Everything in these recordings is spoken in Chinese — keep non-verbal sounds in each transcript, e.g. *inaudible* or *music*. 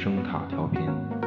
声卡调频。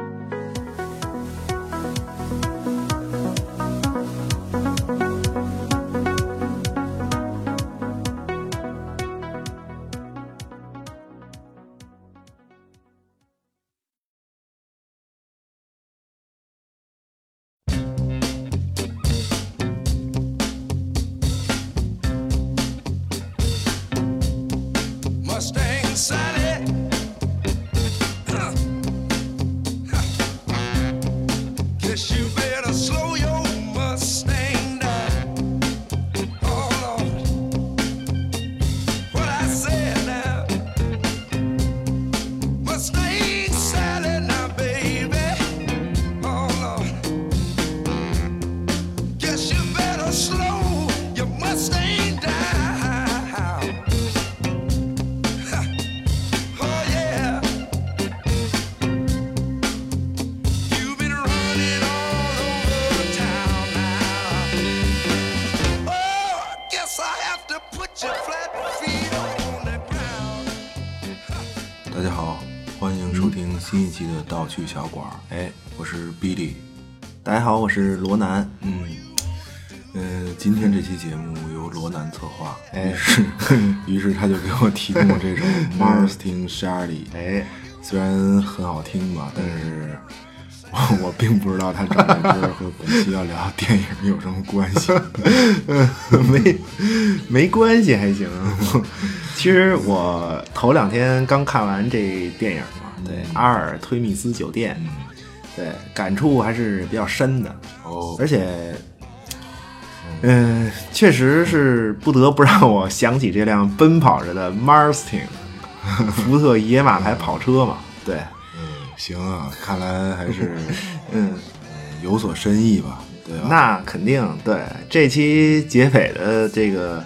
道具小馆儿。哎，我是 Billy。大家好，我是罗南。嗯，呃，今天这期节目由罗南策划，哎于是于是他就给我提供了这首 Marston Shady。哎，虽然很好听吧，但是我我并不知道他整的歌和本期要聊的电影有什么关系。没没关系，还行。其实我头两天刚看完这电影，对，《阿尔忒密斯酒店》，对，感触还是比较深的。哦，而且，嗯、确实是不得不让我想起这辆奔跑着的 Marston 福特野马牌跑车嘛。对，嗯，行啊，看来还是 *laughs* 嗯，有所深意吧，对吧？那肯定对。这期劫匪的这个，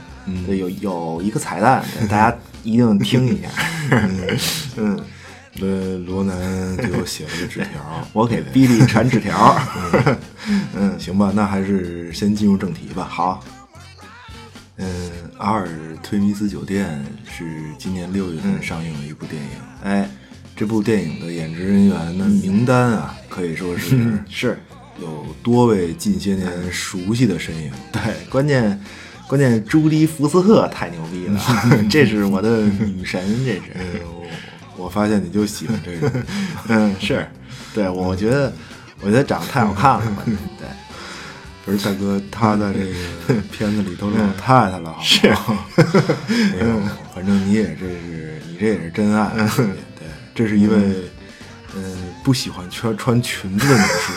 对有有一个彩蛋，大家一定听一下。嗯，*laughs* 呃，罗南给我写了个纸条，*laughs* 我给比利传纸条。*laughs* 嗯，行吧，那还是先进入正题吧。好，嗯，《阿尔忒弥斯酒店》是今年六月份上映的一部电影。哎，这部电影的演职人员的名单啊，可以说是是有多位近些年熟悉的身影。对，关键关键朱迪福斯特太牛逼了，*laughs* 这是我的女神，这是。呃，我我发现你就喜欢这个，*laughs* 嗯，是，对，我觉得，我觉得长得太好看了，*laughs* 对，不是大哥，他在这个 *laughs* 片子里都是老太太了，好是。反正你也这是你这也是真爱，对，这是一位呃不喜欢穿穿裙子的女士。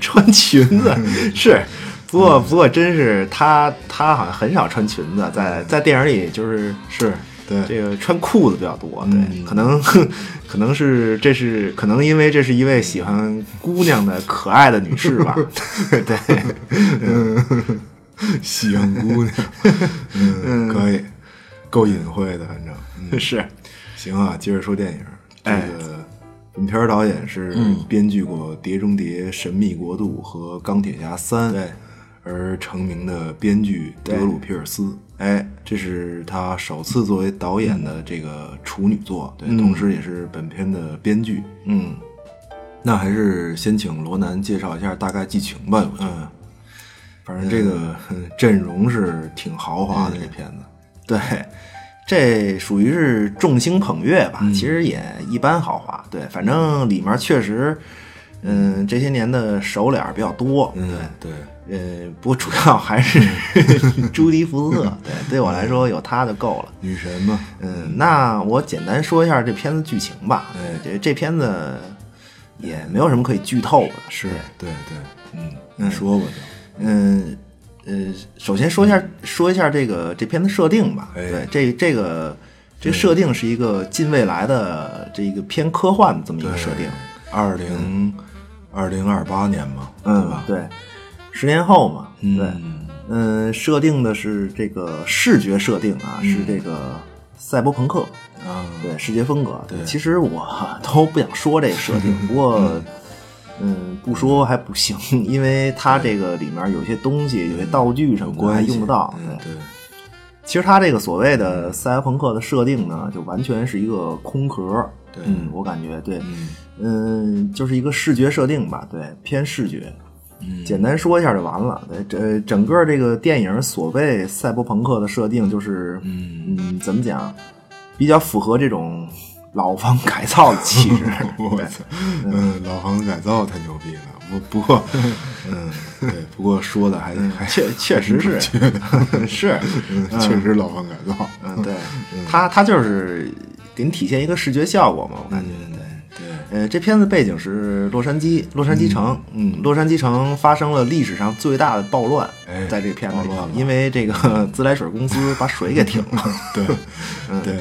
穿裙子是，不过不过真是她她好像很少穿裙子，在在电影里就是是对。这个穿裤子比较多，对，嗯。可能 *laughs* 可能是这是可能因为这是一位喜欢姑娘的可爱的女士吧，*laughs* 对，喜欢姑娘，*laughs* 嗯，可以，够隐晦的，反正，嗯，是，行啊，接着说电影。这哎个本片导演是嗯。编剧过《碟中谍》《神秘国度》和《钢铁侠三》对。而成名的编剧德鲁皮尔斯。哎，这是他首次作为导演的这个处女作，对，嗯同时也是本片的编剧。嗯那还是先请罗南介绍一下大概剧情吧。我觉得，嗯，反正这个嗯 *laughs* 阵容是挺豪华的，这片子。对，这属于是众星捧月吧，其实也一般豪华。对，反正里面确实，嗯，这些年的熟脸儿比较多。嗯，对，对，呃，不过主要还是 *laughs* 朱迪福斯特。对，对我来说有他就够了。女神嘛。嗯，那我简单说一下这片子剧情吧。哎这这片子也没有什么可以剧透的。是对对，嗯，嗯说吧就。嗯呃，首先说一下说一下这个这片子设定吧。哎对，这这个这个设定是一个近未来的这个偏科幻的这么一个设定。二零二零二八年嘛，嗯，对吧？对，十年后嘛，嗯。对，嗯，设定的是这个视觉设定啊，是这个赛博朋克，啊，对，视觉风格。对。其实我都不想说这个设定，*laughs* 不过，嗯，不说还不行，因为它这个里面有些东西、有些道具什么的还用得到。嗯对，其实它这个所谓的赛博朋克的设定呢，就完全是一个空壳，对嗯，我感觉对，嗯，就是一个视觉设定吧，对，偏视觉。嗯。简单说一下就完了。对，这整个这个电影所谓赛博朋克的设定，就是嗯。怎么讲，比较符合这种老房改造的气质。*laughs* 我操，嗯，老房子改造太牛逼了。不不过，嗯，对，不过说的还还确确实是。*laughs* 是，嗯，确实老房改造。嗯，对，他他就是给你体现一个视觉效果嘛，我感觉对。对，呃，这片子背景是洛杉矶，洛杉矶城，嗯，洛杉矶城发生了历史上最大的暴乱，哎在这片子里因为这个 *laughs* 自来水公司把水给停了，*laughs* *laughs* 对，对，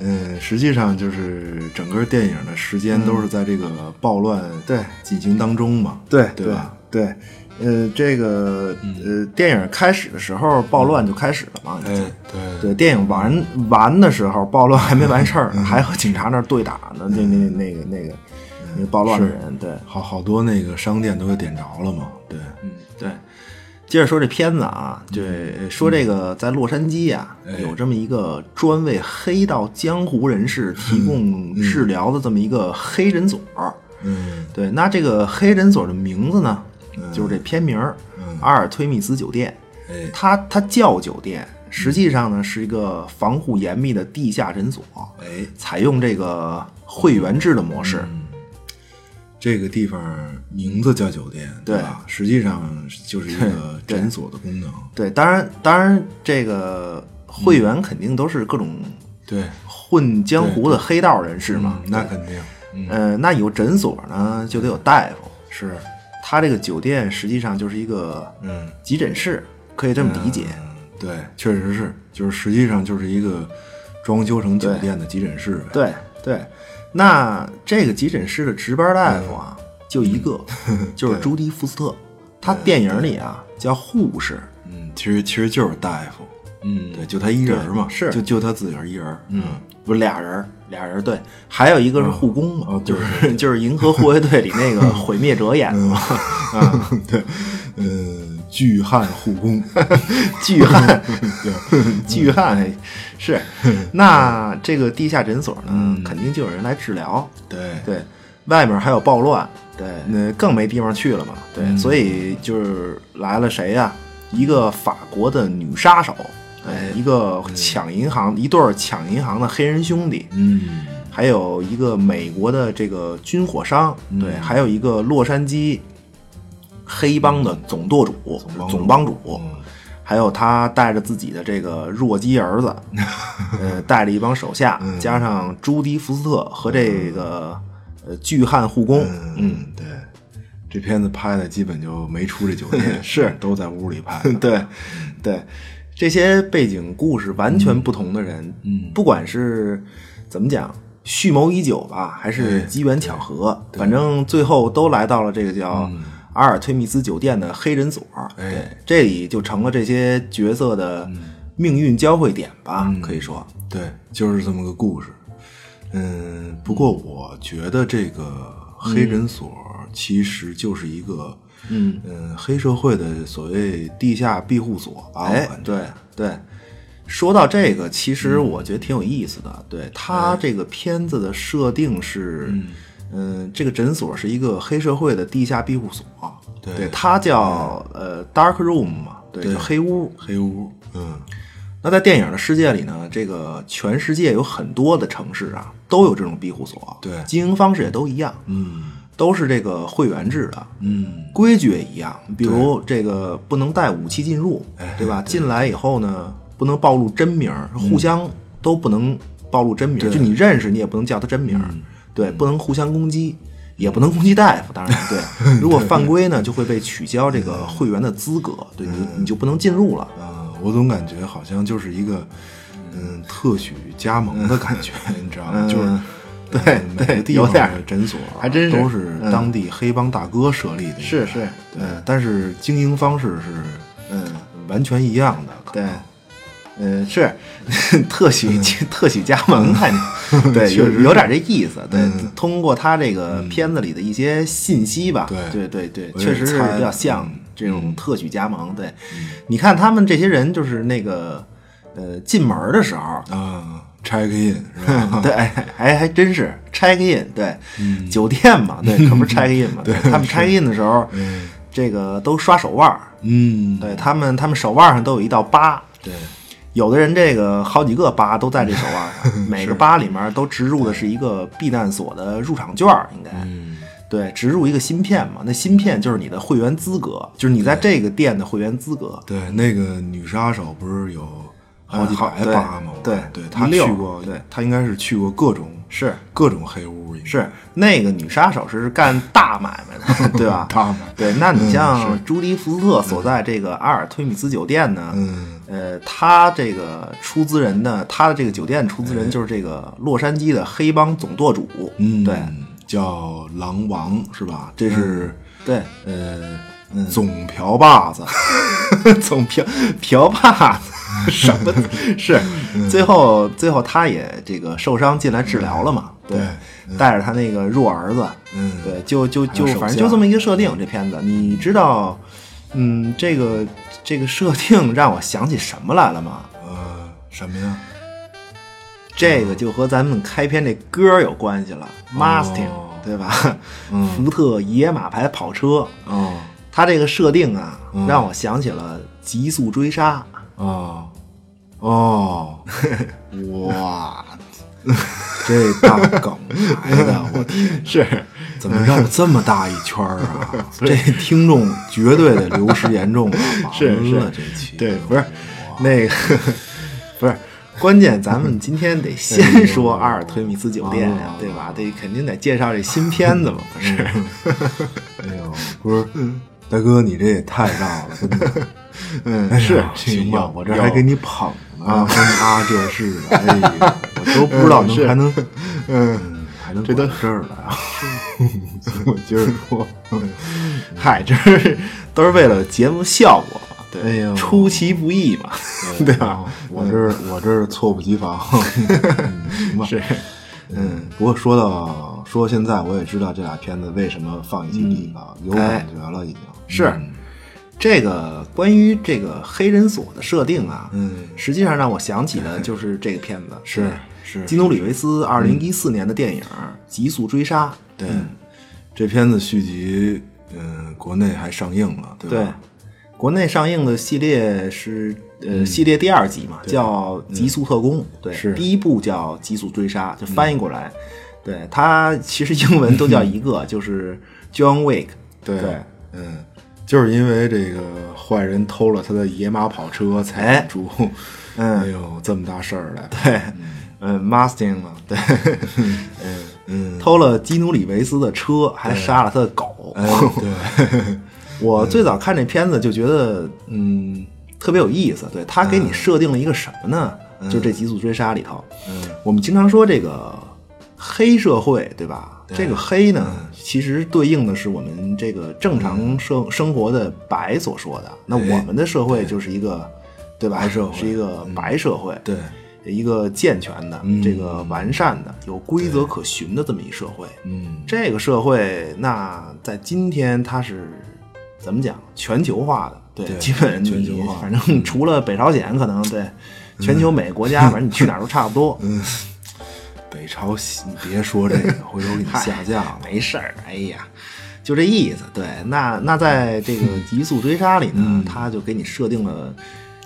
嗯，实际上就是整个电影的时间都是在这个暴乱对。进行当中嘛，对对吧？对，呃，这个呃，电影开始的时候暴乱就开始了嘛，哎，对，对，电影完完的时候暴乱还没完事儿呢，还和警察那儿对打呢，那那那个那个那个暴乱的人，对，好好多那个商店都给点着了嘛，对，嗯，对。接着说这片子啊，对，说这个在洛杉矶啊，哎。有这么一个专为黑道江湖人士提供治疗的这么一个黑诊所。嗯，对，那这个黑诊所的名字呢，就是这片名儿阿尔忒弥斯酒店。哎，它它叫酒店，实际上呢是一个防护严密的地下诊所，哎，采用这个会员制的模式。这个地方名字叫酒店，对吧？实际上就是一个诊所的功能，对，当然当然这个会员肯定都是各种对，混江湖的黑道人士嘛。那肯定，嗯，呃，那有诊所呢，就得有大夫。是，他这个酒店实际上就是一个嗯，急诊室，可以这么理解。嗯对，确实是，就是实际上就是一个装修成酒店的急诊室呗，对对，那这个急诊室的值班大夫啊，就一个，*laughs* 就是朱迪福斯特。他电影里啊叫护士，嗯，其实其实就是大夫，嗯。对，就他一人嘛，是。就就他自个儿一人，嗯，不是俩人儿，俩人儿对，还有一个是护工嘛，哦就是 *laughs* 就是《银河护卫队》里那个毁灭者演的嘛，*laughs* 对，嗯，巨汉护工，*laughs* 巨汉，巨汉是。那这个地下诊所呢，肯定就有人来治疗，对，对，外面还有暴乱，对，那更没地方去了嘛，对，所以就是来了谁呀、一个法国的女杀手，哎，一个抢银行，一对儿抢银行的黑人兄弟，嗯，还有一个美国的这个军火商，对，还有一个洛杉矶黑帮的总舵主、总帮主，还有他带着自己的这个弱鸡儿子，*laughs* 呃，带着一帮手下，加上朱迪福斯特和这个呃巨汉护工，嗯，对，这片子拍的基本就没出这酒店，*laughs* 是。都在屋里拍，*laughs* 对，对，这些背景故事完全不同的人，嗯，不管是怎么讲，蓄谋已久吧，还是机缘巧合，反正最后都来到了这个叫阿尔忒弥斯酒店的黑诊所。对，这里就成了这些角色的命运交汇点吧，可以说。对，就是这么个故事。嗯，不过我觉得这个黑诊所其实就是一个，嗯黑社会的所谓地下庇护所吧。哎对对，说到这个，其实我觉得挺有意思的。对他这个片子的设定是，嗯、这个诊所是一个黑社会的地下庇护所。对它叫呃 dark room 嘛，对，对就黑屋。黑屋，嗯，那在电影的世界里呢，这个全世界有很多的城市啊，都有这种庇护所。对经营方式也都一样，嗯都是这个会员制的。嗯，规矩也一样，比如这个不能带武器进入，哎对吧？进来以后呢，不能暴露真名儿，互相都不能暴露真名儿，就你认识你也不能叫他真名儿，对，不能互相攻击，也不能攻击大夫，当然 *laughs* 对。如果犯规呢，就会被取消这个会员的资格，对你你就不能进入了。啊，我总感觉好像就是一个，嗯，特许加盟的感觉，*laughs* 你知道吗？就是。嗯对对个地方有点的诊所还真是都是当地黑帮大哥设立的，是是对，但是经营方式是嗯，完全一样的，对能，嗯，是 *laughs* 特许特许加盟看见，对，有有点这意思。对嗯，通过他这个片子里的一些信息吧，对对对对，确实是猜比较像嗯这种特许加盟。对，你看他们这些人，就是那个呃进门的时候，啊，check in 是吧？*laughs* 对，哎，还还真是 check in，对，嗯 *laughs* 酒店嘛，对，可不是 *laughs* check in 嘛，对，他们 check in 的时候，这个都刷手腕儿，嗯，对他们，他们手腕上都有一道疤，对，有的人这个好几个疤都在这手腕上，每个疤里面都植入的是一个避难所的入场券儿，应该。嗯，对，植入一个芯片嘛，那芯片就是你的会员资格，就是你在这个店的会员资格。对，那个女杀手不是有好几百嗯好对？对对，她去过，对，他应该是去过各种是各种黑屋，是，那个女杀手是干大买卖的，*laughs* 对吧？大买卖对，那你嗯像朱迪福斯特所在这个阿尔忒米斯酒店呢，嗯呃，他这个出资人呢，他的这个酒店出资人就是这个洛杉矶的黑帮总舵主，嗯，对叫狼王是吧？这是对，呃总瓢把子，*laughs* 总瓢瓢把子 *laughs* 什么 *laughs* 是？嗯最后最后他也这个受伤进来治疗了嘛？对，带着他那个弱儿子，嗯对，就就就反正就这么一个设定，这片子你知道，嗯，这个这个设定 *laughs* 让我想起什么来了吗？呃，什么呀？这个就和咱们开篇这歌有关系了，Mustang，哦对吧？福特野马牌跑车，哦它这个设定啊，嗯让我想起了极速追杀。哦哦，哇，这大梗来的，我天！是，怎么绕这么大一圈儿啊？*laughs* 这听众绝对得流失严重了，是是这期对，不是那个，*laughs* 不是。关键，咱们今天得先说阿尔忒弥斯酒店呀，哦对吧？得肯定得介绍这新片子嘛，不是？哎呦，不是，大哥，你这也太绕了，真的。*laughs* 嗯，哎是行吧，我这还给你捧呢，啊。啊这是的，*laughs* 哎呀，我都不知道还能，嗯，还能这都管这儿来啊！*laughs* 我今儿说，嗨，这是都是为了节目效果嘛，对，出其不意嘛，对吧？我这儿我这儿猝不及防，嗯行吧？是，嗯，不过说到说现在，我也知道这俩片子为什么放一起地了，有感觉了，已经是嗯。这个关于这个黑人锁的设定啊，嗯。实际上让我想起的 *laughs* 就是这个片子，是是。基努里维斯二零一四年的电影《极速追杀》，对，这片子续集，嗯，国内还上映了，对对。吧？，国内上映的系列是呃、系列第二集嘛，叫《极速特工》。对，是。第一部叫《极速追杀》，就翻译过来，对它其实英文都叫一个，*laughs* 就是 John Wick。对对。嗯，就是因为这个坏人偷了他的野马跑车，才出，嗯。哎呦，这么大事儿来，对，嗯，Mustang 嘛，对，嗯。嗯，偷了基努里维斯的车，还杀了他的狗。哎，对，*laughs* 我最早看这片子就觉得，嗯，特别有意思。对他给你设定了一个什么呢？就这《极速追杀》里头，嗯，我们经常说这个黑社会，对吧？这个黑呢，其实对应的是我们这个正常生生活的白所说的。那我们的社会就是一个，对吧？社会。是一个白社会，对，一个健全的、这个完善的、有规则可循的这么一社会。嗯，这个社会，那在今天它是怎么讲？全球化的，对，对基本你全球化。反正除了北朝鲜，可能对全球每个国家，反正你去哪儿都差不多。嗯，北朝鲜，你别说这个，回头给你下架了。没事儿，哎呀，就这意思。对，那那在这个 *laughs*《极速追杀》里呢，他就给你设定了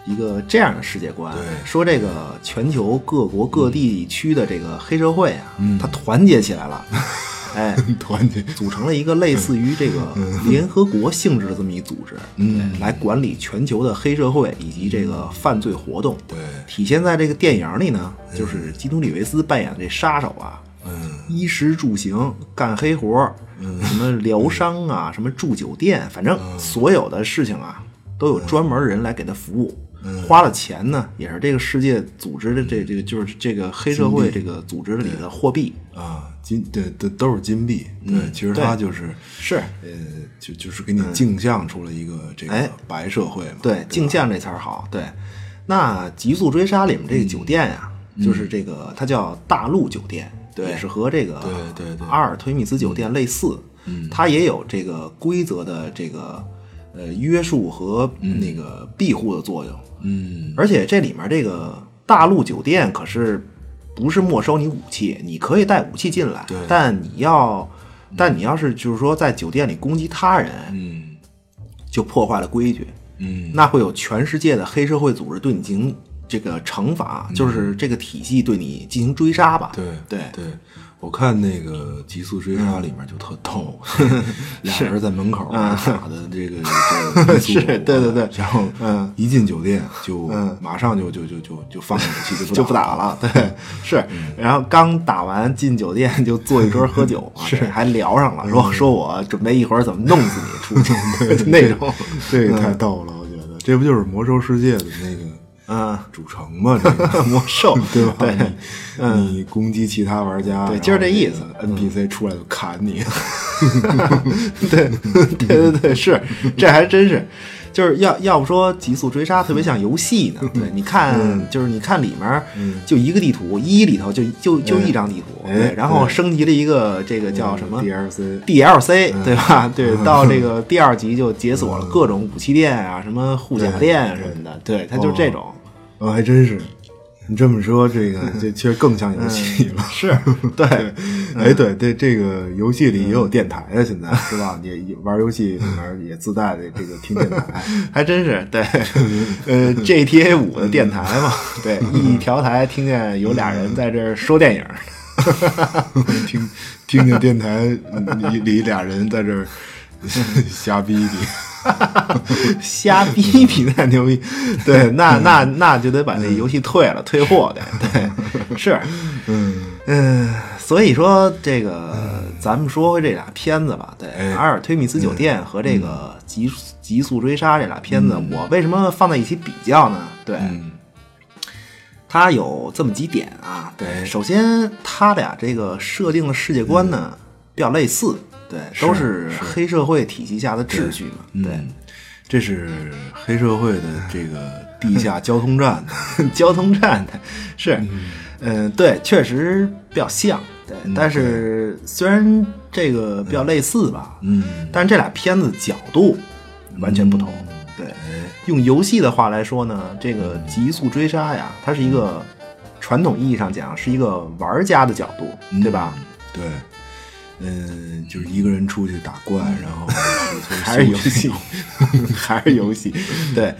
一个这样的世界观，对说这个全球各国各地区的这个黑社会啊，它团结起来了，*laughs* 哎，团结，组成了一个类似于这个联合国性质的这么一组织，嗯。来管理全球的黑社会以及这个犯罪活动。对，体现在这个电影里呢，就是基努里维斯扮演的这杀手啊，嗯，衣食住行干黑活儿，什么疗伤啊，什么住酒店，反正所有的事情啊，都有专门人来给他服务。花了钱呢，也是这个世界组织的这这个就是这个黑社会这个组织里的货币。啊，金对对都是金币，对，其实它就是是。呃，就就是给你镜像出了一个这个哎白社会嘛，对，镜像这词儿好。对，那《极速追杀》里面这个酒店呀、就是这个它叫大陆酒店，对。也是和这个对对对。阿尔忒弥斯酒店类似。嗯，它也有这个规则的这个呃约束和那个庇护的作用。嗯，而且这里面这个大陆酒店可是不是没收你武器，你可以带武器进来对，但你要，但你要是就是说在酒店里攻击他人，嗯。就破坏了规矩，嗯，那会有全世界的黑社会组织对你进行这个惩罚，就是这个体系对你进行追杀吧。对对。对，我看那个《极速追杀》里面就特逗，*laughs* 俩人在门口打的这个这个 *laughs* 是对对对然后嗯一进酒店就嗯马上就就就就就放下武器就就不打了，对，是，然后刚打完进酒店就坐一桌喝酒，*laughs* 是还聊上了，说说我准备一会儿怎么弄死你出去那种，这个太逗了，我觉得这不就是魔兽世界的那个嗯，主城嘛？*laughs* 这个。魔兽。*laughs* 对吧？对，你你攻击其他玩家，对就是这意思。NPC 出来就砍你，*laughs* 对对对对，是，这还真是，就是要要不说极速追杀特别像游戏呢。对，你看，就是你看里面就一个地图，一里头就就就一张地图，哎对，然后升级了一个这个叫什么 DLC？DLC，对吧？对，到这个第二集就解锁了各种武器店啊，什么护甲店啊什么的，对，它就是这种。啊，还真是。你这么说，这个 *laughs* 这其实更像游戏了。是，对，哎，对对，这个游戏里也有电台啊，现在是吧？也也玩游戏里面也自带的这个听电台，*laughs* 还真是对，*laughs* 呃，GTA 五的电台嘛，对，一调台听见有俩人在这儿说电影，听听见电台里里俩人在这儿瞎逼逼。*laughs* 瞎逼逼太牛逼，对，那那那就得把这游戏退了，退货的，对，*laughs* 是，嗯。嗯，所以说这个咱们说回这俩片子吧，对，哎阿尔忒弥斯酒店和这个极极速追杀这俩片子，我为什么放在一起比较呢？对，嗯。它有这么几点啊，对，首先它俩这个设定的世界观呢、比较类似，对，都是黑社会体系下的秩序嘛，对，嗯，这是黑社会的这个地下交通站，*laughs* 交通站的是，嗯、对，确实比较像，对，但是虽然这个比较类似吧，嗯，但是这俩片子角度完全不同，对，用游戏的话来说呢，这个极速追杀呀，它是一个传统意义上讲是一个玩家的角度，对吧？对，嗯，就是一个人出去打怪，然后 *laughs* 还是游戏，还是游戏，*laughs* 对。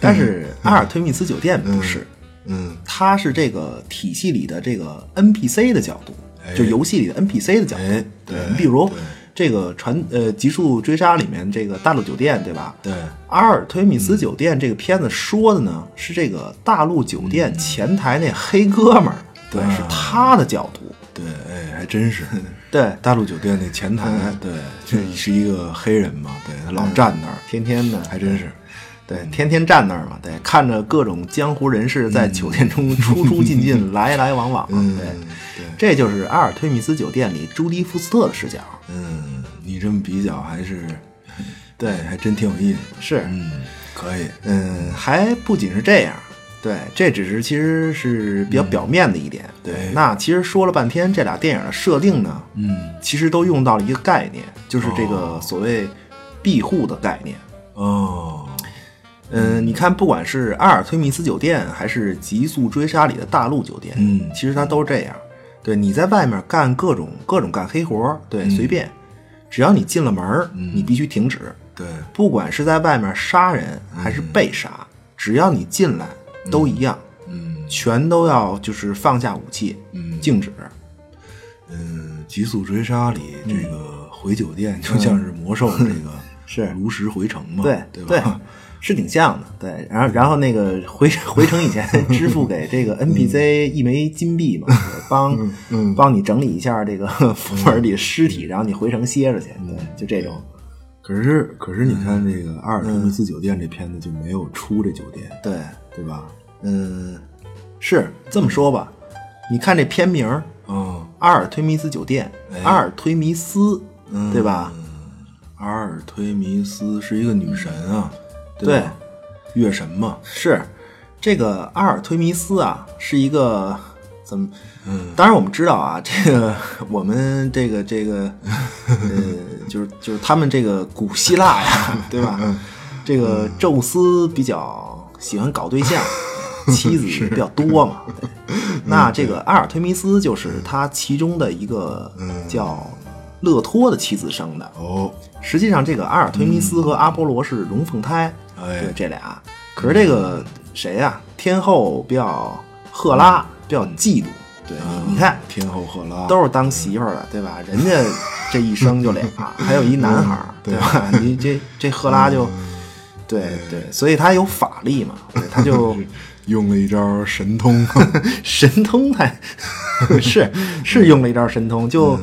但是阿尔忒弥斯酒店不是，嗯它是这个体系里的这个 NPC 的角度，哎就游戏里的 NPC 的角度。哎对你比如这个传呃《极速追杀》里面这个大陆酒店，对吧？对，阿尔忒弥斯酒店这个片子说的呢，是这个大陆酒店前台那黑哥们儿，对，是他的角度。对，哎，还真是。*laughs* 对，大陆酒店那前台，对，这是一个黑人嘛，对他老站那儿，天天的，还真是。对，天天站那儿嘛，对，看着各种江湖人士在酒店中 *laughs* 出出进进、*laughs* 来来往往，嗯对，对，这就是阿尔忒弥斯酒店里朱迪福斯特的视角。嗯，你这么比较还是，对 *laughs* 还真挺有意思。是，嗯，可以。嗯，还不仅是这样，对，这只是其实是比较表面的一点。对，那其实说了半天，这俩电影的设定呢，嗯，其实都用到了一个概念，就是这个所谓庇护的概念。哦，嗯，你看，不管是阿尔忒弥斯酒店，还是《极速追杀》里的大陆酒店，嗯。其实它都是这样。对，你在外面干各种各种干黑活儿，对，随便，只要你进了门儿，你必须停止。对，不管是在外面杀人还是被杀，只要你进来都一样，嗯全都要就是放下武器，嗯静止。嗯，《极速追杀》里这个回酒店就像是魔兽这个 *laughs* 是炉石回城嘛，对对吧？是挺像的。对，然后然后那个回回城以前 *laughs* 支付给这个 NPC 一枚金币嘛，帮嗯帮你整理一下这个副本里的尸体，然后你回城歇着去。对，就这种。可是可是你看这个阿尔忒弥斯酒店这片子就没有出这酒店，对，对吧？嗯，是这么说吧。你看这片名儿嗯，阿尔忒弥斯酒店，哎阿尔忒弥斯，对吧？阿尔忒弥斯是一个女神啊，对吧？月神嘛，是这个阿尔忒弥斯啊，是一个怎么？嗯，当然我们知道啊，这个我们这个这个呃，就是就是他们这个古希腊呀，*laughs* 对吧？这个宙斯比较喜欢搞对象，*laughs* 妻子比较多嘛。那这个阿尔忒弥斯就是他其中的一个叫勒托的妻子生的。哦，实际上，这个阿尔忒弥斯和阿波罗是龙凤胎，哎。对这俩。可是这个谁呀、天后比较赫拉比较嫉妒，对，你你看天后赫拉都是当媳妇儿的，对吧？人家这一生就俩，还有一男孩，对吧？你这这赫拉就，对对，所以他有法力嘛，对，他就 *laughs* 用了一招神通，*laughs* 神通太是 *laughs* 是用了一招神通，就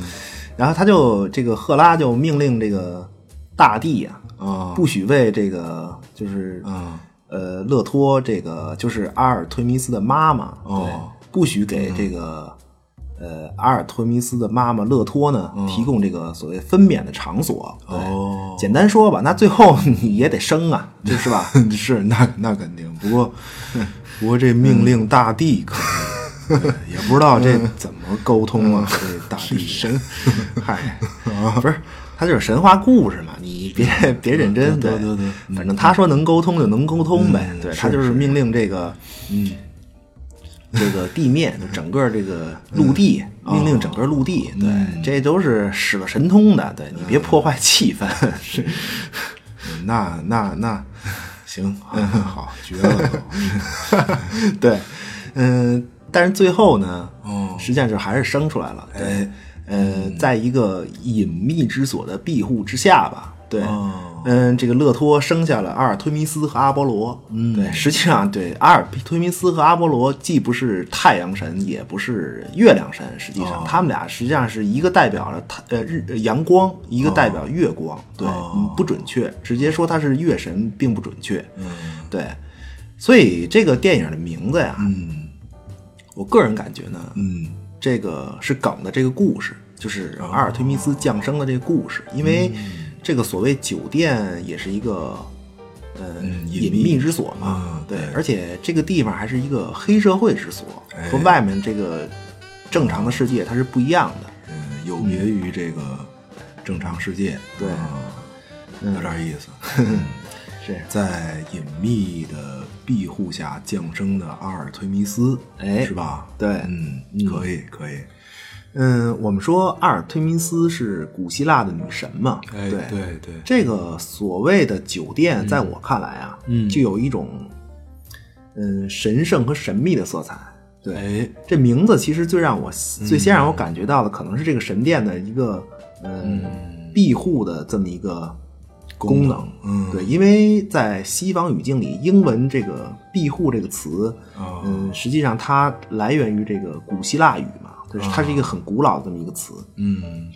然后他就这个赫拉就命令这个大地呀、啊不许为这个就是啊呃勒托这个就是阿尔忒弥斯的妈妈哦对不许给这个。呃，阿尔托弥斯的妈妈勒托呢，提供这个所谓分娩的场所。对哦。简单说吧，那最后你也得生啊，*laughs* 这是吧？是那那肯定，不过 *laughs* 不过这命令大帝也不知道这怎么沟通啊，这大地 *laughs* 神，嗨，不是，他就是神话故事嘛，你别别认真，对对对。反正他说能沟通就能沟通呗，嗯对他就是。命令这个，嗯，这个地面就整个这个陆地，命令整个陆地，对，这都是使了神通的，对你别破坏气氛，是，*laughs* 那那那 *laughs* 行，好绝了都，*laughs* 对，嗯，但是最后呢，哦。实际上就还是生出来了，对，呃，在一个隐秘之所的庇护之下吧，对，哦嗯，这个勒托生下了阿尔忒弥斯和阿波罗，嗯，对，实际上对阿尔忒弥斯和阿波罗既不是太阳神，也不是月亮神，实际上、他们俩实际上是一个代表了太呃日呃阳光，一个代表月光，对，嗯不准确，直接说他是月神并不准确，嗯，对，所以这个电影的名字呀，嗯。我个人感觉呢，嗯。这个是梗的这个故事，就是阿尔忒弥斯降生的这个故事，因为这个所谓酒店也是一个。呃，隐隐秘秘之所嘛，对，而且这个地方还是一个黑社会之所，哎和外面这个正常的世界它是不一样的。嗯，有别于这个正常世界，对嗯有点意思。*laughs* 是，在隐秘的庇护下降生的阿尔忒弥斯，哎是吧？对嗯，可以可以，嗯，我们说阿尔忒弥斯是古希腊的女神嘛，哎，对。对对，这个所谓的酒店，在我看来啊，嗯。就有一种嗯神圣和神秘的色彩。对，哎，这名字其实最让我、最先让我感觉到的，可能是这个神殿的一个嗯、庇护的这么一个功能。嗯。对，因为在西方语境里，英文这个“庇护”这个词，哦。嗯，实际上它来源于这个古希腊语嘛，就是它是一个很古老的这么一个词。嗯，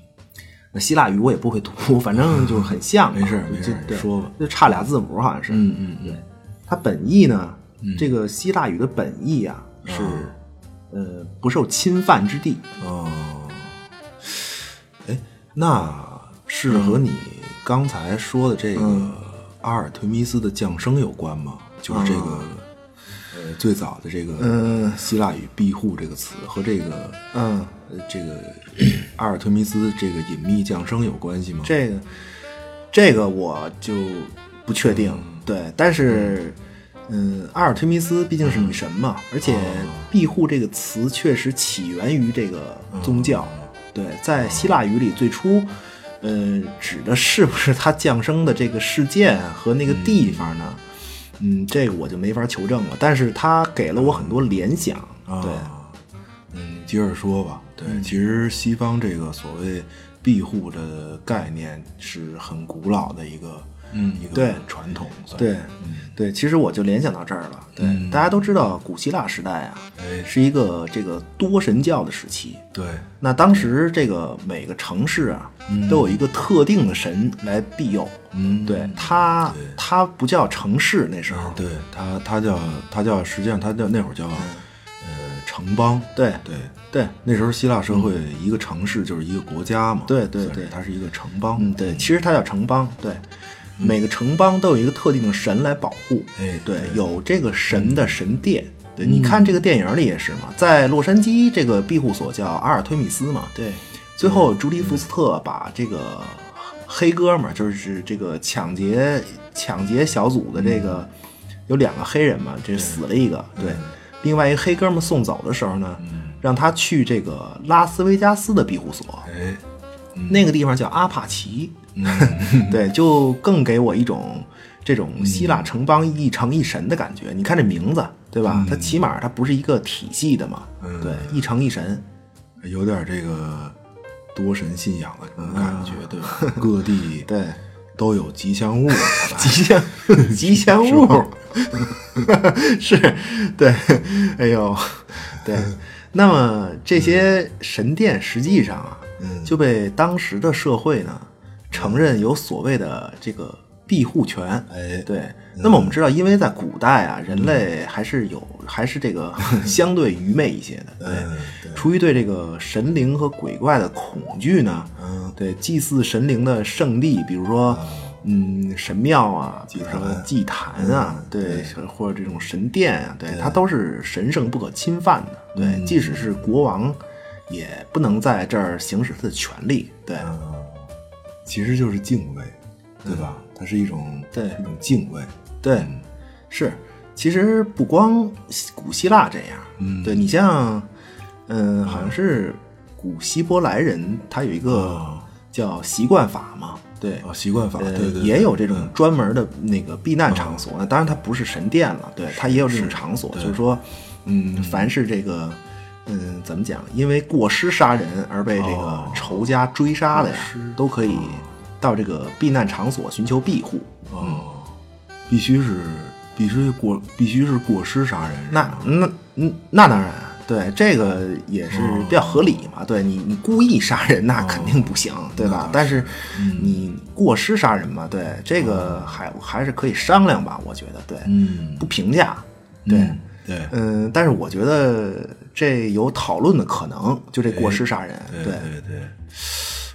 那希腊语我也不会读，*laughs* 反正就是很像 *laughs* 嘛。没事就没事对说吧，就差俩字母好像是。嗯嗯嗯对，它本意呢，这个希腊语的本意啊是，呃，不受侵犯之地。哦，哎，那是和你刚才说的这个阿尔忒弥斯的降生有关吗？就是这个，呃，最早的这个嗯希腊语“庇护”这个词和这个，嗯，呃，这个阿尔忒弥斯这个隐秘降生有关系吗？这个这个我就不确定。对，但是。嗯，阿尔忒弥斯毕竟是女神嘛，而且“庇护”这个词确实起源于这个宗教。对，在希腊语里最初，呃，指的是不是她降生的这个事件和那个地方呢？嗯，这个我就没法求证了。但是他给了我很多联想。对，嗯，接着说吧。对，其实西方这个所谓庇护的概念是很古老的一个，嗯，一个对传统。算对是，对，其实我就联想到这儿了。对，大家都知道古希腊时代啊，哎是一个这个多神教的时期。对，那当时这个每个城市啊，都有一个特定的神来庇佑。嗯，对，它它不叫城市，那时候。对他，他叫他叫，实际上他叫那会儿叫呃城邦。对对，对，那时候希腊社会一个城市就是一个国家嘛。对对对它是一个城邦。嗯，对，其实它叫城邦。对，每个城邦都有一个特定的神来保护。哎对，有这个神的神殿。对，你看这个电影里也是嘛，在洛杉矶这个庇护所叫阿尔忒弥斯嘛。对，最后朱迪福斯特把这个黑哥们儿，就是这个抢劫抢劫小组的这个有两个黑人嘛，这死了一个，对，另外一个黑哥们送走的时候呢，让他去这个拉斯维加斯的庇护所，哎，那个地方叫阿帕奇，*laughs* 对，就更给我一种这种希腊城邦一城一神的感觉。你看这名字，对吧？它起码它不是一个体系的嘛，对，一城一神，有点这个多神信仰的感觉，对吧？各地 *laughs* 对，都有吉祥物，*laughs* 吉祥吉祥物，是，对，哎呦，对。那么这些神殿实际上啊，就被当时的社会呢承认有所谓的这个庇护权。哎对。那么我们知道，因为在古代啊，人类还是有还是这个 *laughs* 相对愚昧一些的。对。出于对这个神灵和鬼怪的恐惧呢，嗯，对祭祀神灵的圣地，比如说。嗯，神庙啊，比如说祭坛啊，对，或者这种神殿啊，对，它都是神圣不可侵犯的。对，即使是国王，也不能在这儿行使他的权利。对，其实就是敬畏，对吧？它是一种对一种敬畏。对，是。其实不光古希腊这样，嗯对你像，嗯，好像是古希伯来人，他有一个叫习惯法嘛。对，哦，习惯法，对，也有这种专门的那个避难场所。那当然，它不是神殿了，对，它也有这种场所。就是说，嗯，凡是这个，嗯，怎么讲？因为过失杀人而被这个仇家追杀的呀，都可以到这个避难场所寻求庇护。哦，必须是必须过必须是过失杀人，那那嗯，那当然，对这个也是比较合理嘛。对你，你故意杀人那肯定不行，对吧？但是你过失杀人嘛，对这个还还是可以商量吧，我觉得，对，嗯。不评价，对，嗯对。嗯，但是我觉得这有讨论的可能，就这过失杀人，对。对，对对。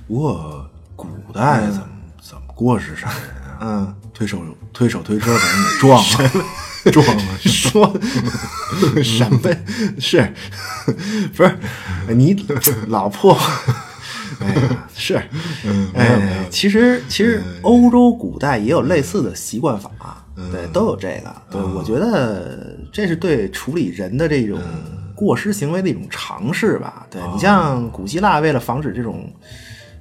不过古代怎么怎么过失杀人啊？嗯，推手推手推车把人给撞了，*laughs* 撞了。说什么？*laughs* 是。不是你老破？*laughs* 哎呀，是，哎，其实其实欧洲古代也有类似的习惯法，对，都有这个。对，我觉得这是对处理人的这种过失行为的一种尝试吧。对你像古希腊为了防止这种。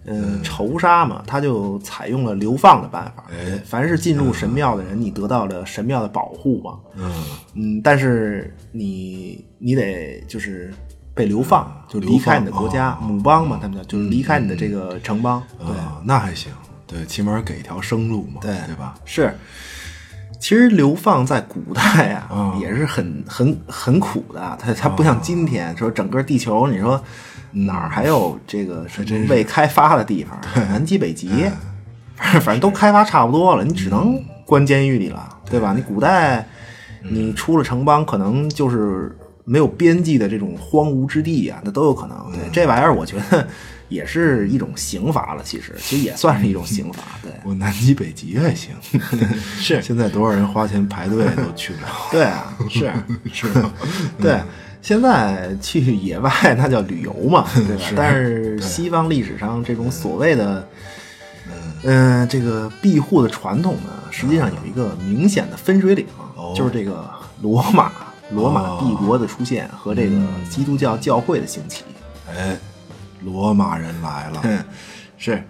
嗯，仇杀嘛，他就采用了流放的办法。哎凡是进入神庙的人，你得到了神庙的保护嘛。嗯，嗯，但是你你得就是被流放，就离开你的国家，母邦嘛，他们叫就是离开你的这个城邦。对，啊，那还行，对，起码给一条生路嘛，对对吧？是。其实流放在古代啊，嗯也是很很很苦的。它它不像今天说整个地球，你说哪儿还有这个未开发的地方？南极、北极，反正反正都开发差不多了，你只能关监狱里了，对吧？你古代你出了城邦，可能就是没有边际的这种荒芜之地啊，那都有可能。对，这玩意儿我觉得也是一种刑罚了，其实其实也算是一种刑罚。对，我南极北极还行，*laughs* 是现在多少人花钱排队都去不了，*laughs* 对啊，是是？*laughs* 对，现在去野外那叫旅游嘛，对吧？但是西方历史上这种所谓的，嗯、这个庇护的传统呢，实际上有一个明显的分水岭，哦就是这个罗马罗马帝国的出现和这个基督教教会的兴起。哎，罗马人来了，嗯，*laughs* 是。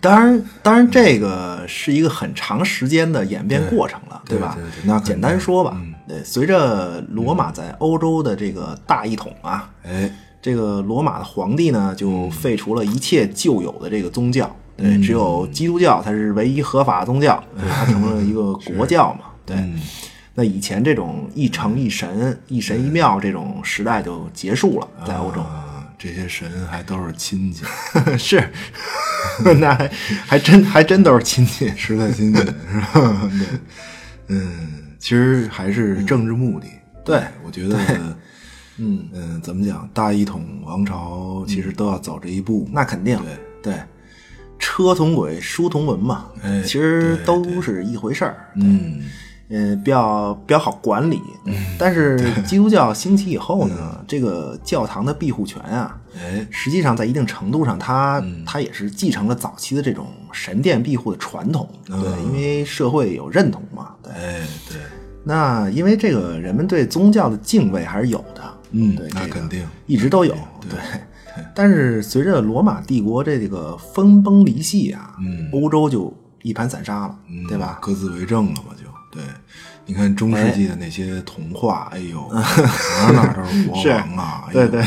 当然，当然，这个是一个很长时间的演变过程了，对吧？对对对那简单说吧，嗯。对，随着罗马在欧洲的这个大一统啊，哎，这个罗马的皇帝呢，就废除了一切旧有的这个宗教，对，嗯只有基督教才是唯一合法的宗教，对，它成了 *laughs* 一个国教嘛，对。嗯。那以前这种一城一神、一神一庙这种时代就结束了，在欧洲。啊，这些神还都是亲戚，*laughs* 是，*laughs* 那还还真还真都是亲戚。实在亲戚 *laughs* 是吧？对，嗯，其实还是政治目的。对我觉得，嗯嗯，怎么讲？大一统王朝其实都要走这一步。那肯定，对对，车同轨，书同文嘛，哎其实都是一回事儿。嗯，嗯，比较比较好管理。但是 *laughs* 基督教兴起以后呢，这个教堂的庇护权啊，哎，实际上在一定程度上，它它也是继承了早期的这种神殿庇护的传统。对，因为社会有认同嘛。对，哎，对，那因为这个人们对宗教的敬畏还是有的。嗯对，那肯定一直都有。对，*laughs* 但是随着罗马帝国这个分崩离析啊，嗯欧洲就一盘散沙了，对吧？各自为政了嘛，就对。你看中世纪的那些童话，哎呦，哪哪都是国 *laughs* 王啊，哎对对，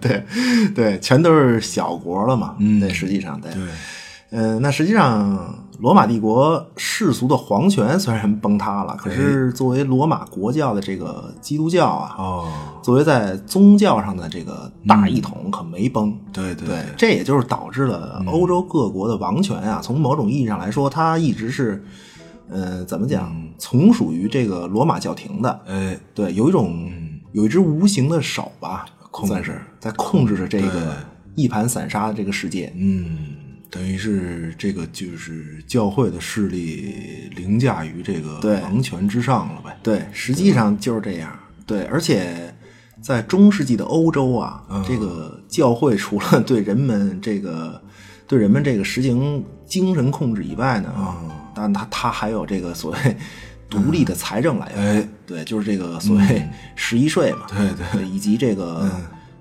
对 *laughs* 对，全都是小国了嘛。嗯对，实际上对。对，呃，那实际上，罗马帝国世俗的皇权虽然崩塌了，可是作为罗马国教的这个基督教啊，哦，作为在宗教上的这个大一统，可没崩。对对对，这也就是导致了欧洲各国的王权啊，从某种意义上来说，它一直是，呃，怎么讲，从属于这个罗马教廷的。哎，对，有一种有一只无形的手吧，控制算是在控制着这个一盘散沙的这个世界。嗯，等于是这个就是教会的势力凌驾于这个对王权之上了呗。对，实际上就是这样。对，而且在中世纪的欧洲啊，这个教会除了对人们这个对人们这个实行精神控制以外呢，当然它它还有这个所谓独立的财政来源。哎对，就是这个所谓十一税嘛。对对以及这个。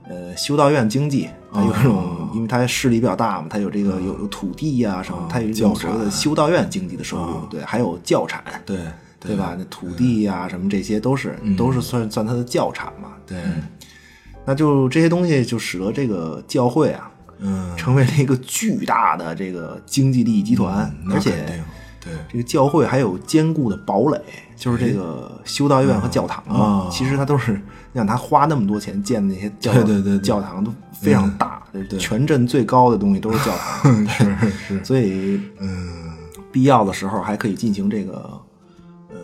呃，修道院经济，它有这种，因为它势力比较大嘛，它有这个有有土地呀、什么，它有一种教产所谓的修道院经济的收入，对，还有教产，对对吧？那土地呀、什么这些都是、都是算算它的教产嘛。对，那就这些东西就使得这个教会啊，嗯，成为了一个巨大的这个经济利益集团，那而且对。这个教会还有坚固的堡垒，就是这个修道院和教堂嘛。啊其实它都是让他花那么多钱建的那些教对对对对。教堂都非常大，对。全镇最高的东西都是教堂，*laughs* 是是，所以嗯，必要的时候还可以进行这个呃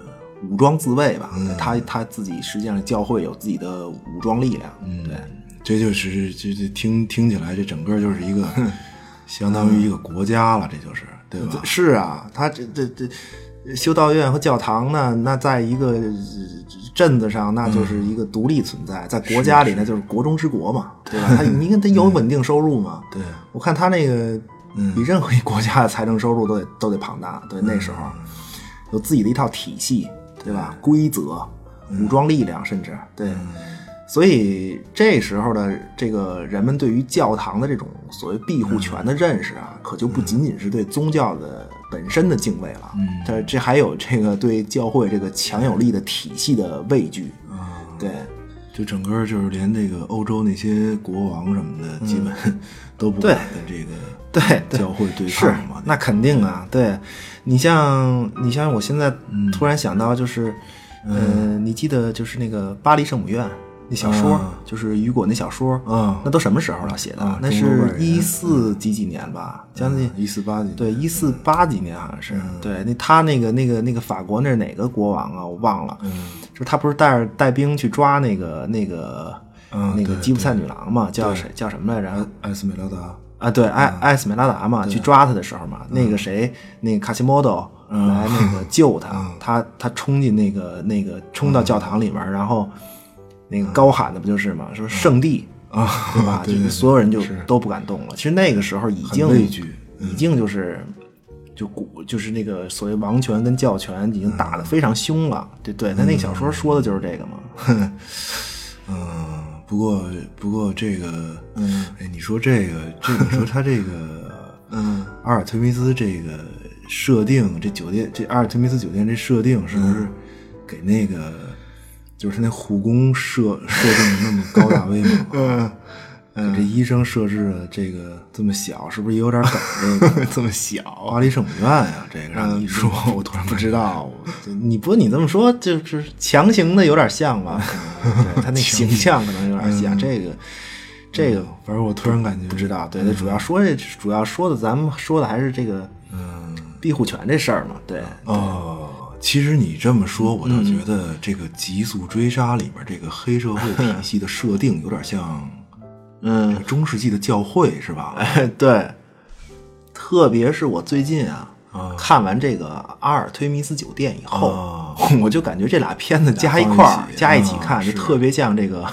武装自卫吧。嗯。他他自己实际上教会有自己的武装力量，嗯对。这就是这这听听起来，这整个就是一个 *laughs* 相当于一个国家了，这就是对吧？是啊，他这这这修道院和教堂呢，那在一个呃镇子上，那就是一个独立存在，在国家里那就是国中之国嘛，对吧？他你看他有稳定收入嘛？*laughs* 对，我看他那个比任何一国家的财政收入都得都得庞大，对，那时候有自己的一套体系，对吧？规则、武装力量，甚至对。所以这时候的这个人们对于教堂的这种所谓庇护权的认识啊，可就不仅仅是对宗教的本身的敬畏了，嗯，这这还有这个对教会这个强有力的体系的畏惧，对，就整个就是连那个欧洲那些国王什么的，基本都不敢跟这个对对。教会对是抗嘛。那肯定啊，对，你像你像我现在嗯突然想到，就是，呃，你记得就是那个巴黎圣母院那小说，啊就是雨果那小说，啊那都什么时候了写的？啊那是一四几几年吧，将近一四八几，对，一四八几年好像是。对，那他那个那个那个法国那是哪个国王啊？我忘了。嗯，就是他不是带着带兵去抓那个那个、嗯那个吉普赛女郎嘛？叫谁？叫什么来着？艾斯美拉达，啊，对，艾艾斯美拉达嘛，去抓他的时候嘛，那个谁，那个卡西莫多来那个救他，他他冲进那个那个冲到教堂里面，然后那个高喊的不就是嘛，说圣地啊对吧？就所有人就都不敢动了。其实那个时候已经已经就是就古就是那个所谓王权跟教权已经打得非常凶了。对对，他那小说说的就是这个嘛。*laughs* 嗯，不过不过这个，嗯，哎，你说这个，这你说他这个，*laughs* 嗯，阿尔忒弥斯这个设定，这酒店，这阿尔忒弥斯酒店这设定是不是给那个，就是那护工设设定的那么高大威猛？*laughs* 嗯。给这医生设置的这个这么小，是不是也有点梗？这个 *laughs* 这么小，*laughs* 巴黎圣母院呀、这个让你一说，我突然不知道，你不你这么说，就是强行的有点像吧？对他那形象可能有点像。这个，这个反正我突然感觉不知道。对，他主要说这主要说的，咱们说的还是这个，嗯，庇护权这事儿嘛。对，哦，其实你这么说，我倒觉得这个《极速追杀》里面这个黑社会体系的设定有点像，*laughs* 嗯，中世纪的教会是吧？哎，*laughs* 对，特别是我最近啊，看完这个《阿尔忒弥斯酒店》以后，啊。*laughs* 我就感觉这俩片子加一块儿加一起看，啊就特别像这个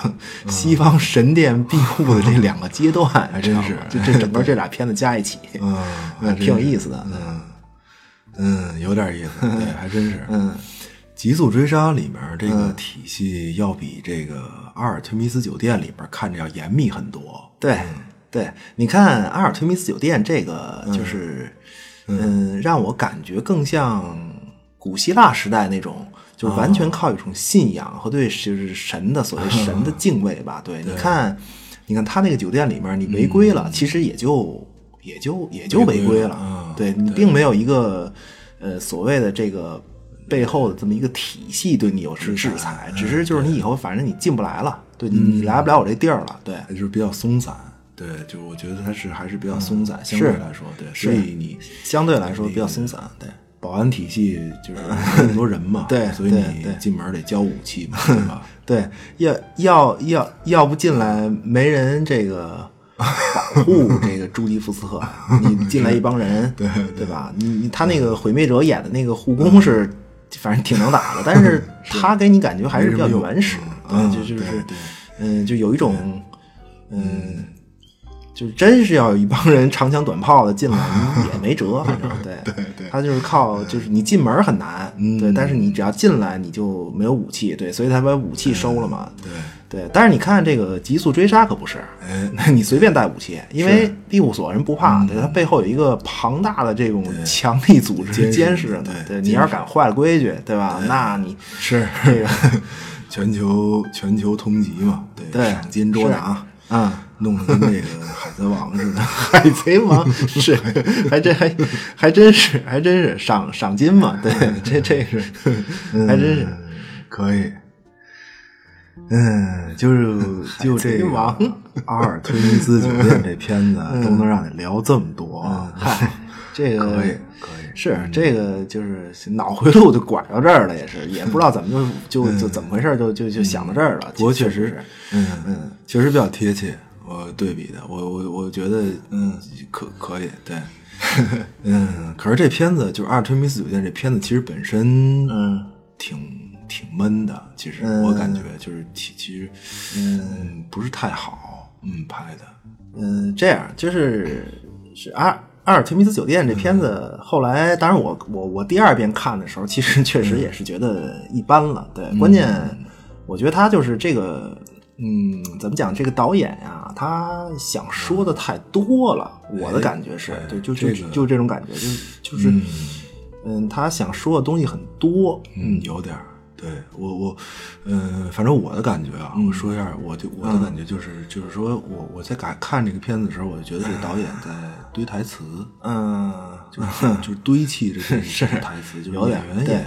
西方神殿庇护的这两个阶段，还真是。就这整个这俩片子加一起，挺有意思的。嗯嗯，有点意思，对，*laughs* 还真是。嗯，极速追杀里面这个体系要比这个阿尔忒弥斯酒店里边看着要严密很多。对对，你看阿尔忒弥斯酒店这个就是，嗯，让我感觉更像古希腊时代那种。就是完全靠一种信仰和对就是神的所谓神的 *laughs* 敬畏吧。对，你看，你看他那个酒店里面，你违规了，其实也就也就也就违规了。啊对你并没有一个呃所谓的这个背后的这么一个体系对你有制制裁，只是就是你以后反正你进不来了，对你你来不了我这地儿了。对，就是比较松散。对，就我觉得它是还是比较松散，相对来说，对，所以你相对来说比较松散。对。保安体系就是 *laughs* 那么多人嘛，对所以你进门得交武器嘛，*laughs* 对吧？对，要要要要不进来没人这个保护这个朱迪福斯特，你进来一帮人，*laughs* 对对吧？你你他那个毁灭者演的那个护工是，反正挺能打的，但是 *laughs* 他给你感觉还是比较原始，嗯对，就就是嗯，就有一种嗯。就是真是要有一帮人长枪短炮的进来，你也没辙，反正对 *laughs* 对对他就是靠，就是你进门很难，嗯对，但是你只要进来你就没有武器，对，所以他把武器收了嘛，对，对，但是你看这个极速追杀可不是，哎，*laughs* 你随便带武器，因为庇护所人不怕，对，它背后有一个庞大的这种强力组织监视着呢，对，对你要是敢坏了规矩，对吧？那你是。这个，*laughs* 全球全球通缉嘛，对，对赏金捉拿，嗯，弄得跟那个海贼王似的，*laughs* 海贼王是，还真还还真是还真是赏赏金嘛，对，这这是还真是。嗯可以。嗯，就是就这王阿尔忒弥斯酒店这片子都能让你聊这么多，嗨，*laughs* 这个可以可以是这个就是脑回路就拐到这儿了，也是也不知道怎么就 *laughs* 就就怎么回事，就就就想到这儿了。不过确实确实是，嗯嗯，确实比较贴切。我对比的，我我我觉得嗯可可以，对，*laughs* 嗯。可是这片子就是《阿尔忒弥斯酒店》这片子，其实本身嗯挺挺闷的。其实我感觉就是其其实嗯不是太好，嗯拍的。嗯，这样就是是阿阿尔忒弥斯酒店这片子，后来当然我我我第二遍看的时候，其实确实也是觉得一般了。对，关键我觉得他就是这个。嗯，怎么讲？这个导演呀，他想说的太多了。我的感觉是，对，就就这个就这种感觉，就是就是，嗯，他想说的东西很多。嗯，有点儿。对我我，嗯、反正我的感觉啊，我说一下，我就我的感觉就是，就是说我我在看看这个片子的时候，我就觉得这个导演在堆台词，*laughs* 嗯，就是 *laughs* 就是堆砌这 *laughs* 个是台词，就是演员也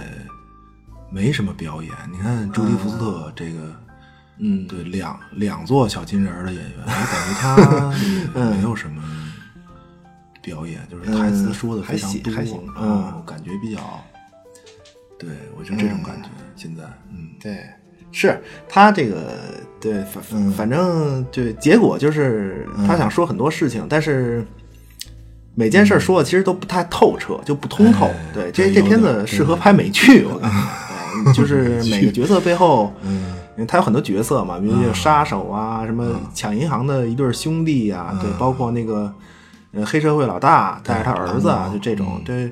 没什么表演。你看朱迪福斯特这个，嗯，对两两座小金人儿的演员，我感觉他也没有什么表演，就是台词说的非常多，嗯还行还行嗯，嗯。我感觉比较，对我就这种感觉。现在，嗯，对，是他这个对反、反正对结果就是他想说很多事情，但是每件事说的其实都不太透彻，就不通透。哎对，这这片子适合拍美剧，我 *laughs* 感觉。就是每个角色背后，嗯，因为他有很多角色嘛，比如有杀手啊，什么抢银行的一对兄弟啊，对，包括那个呃黑社会老大带着他儿子啊，就这种，对。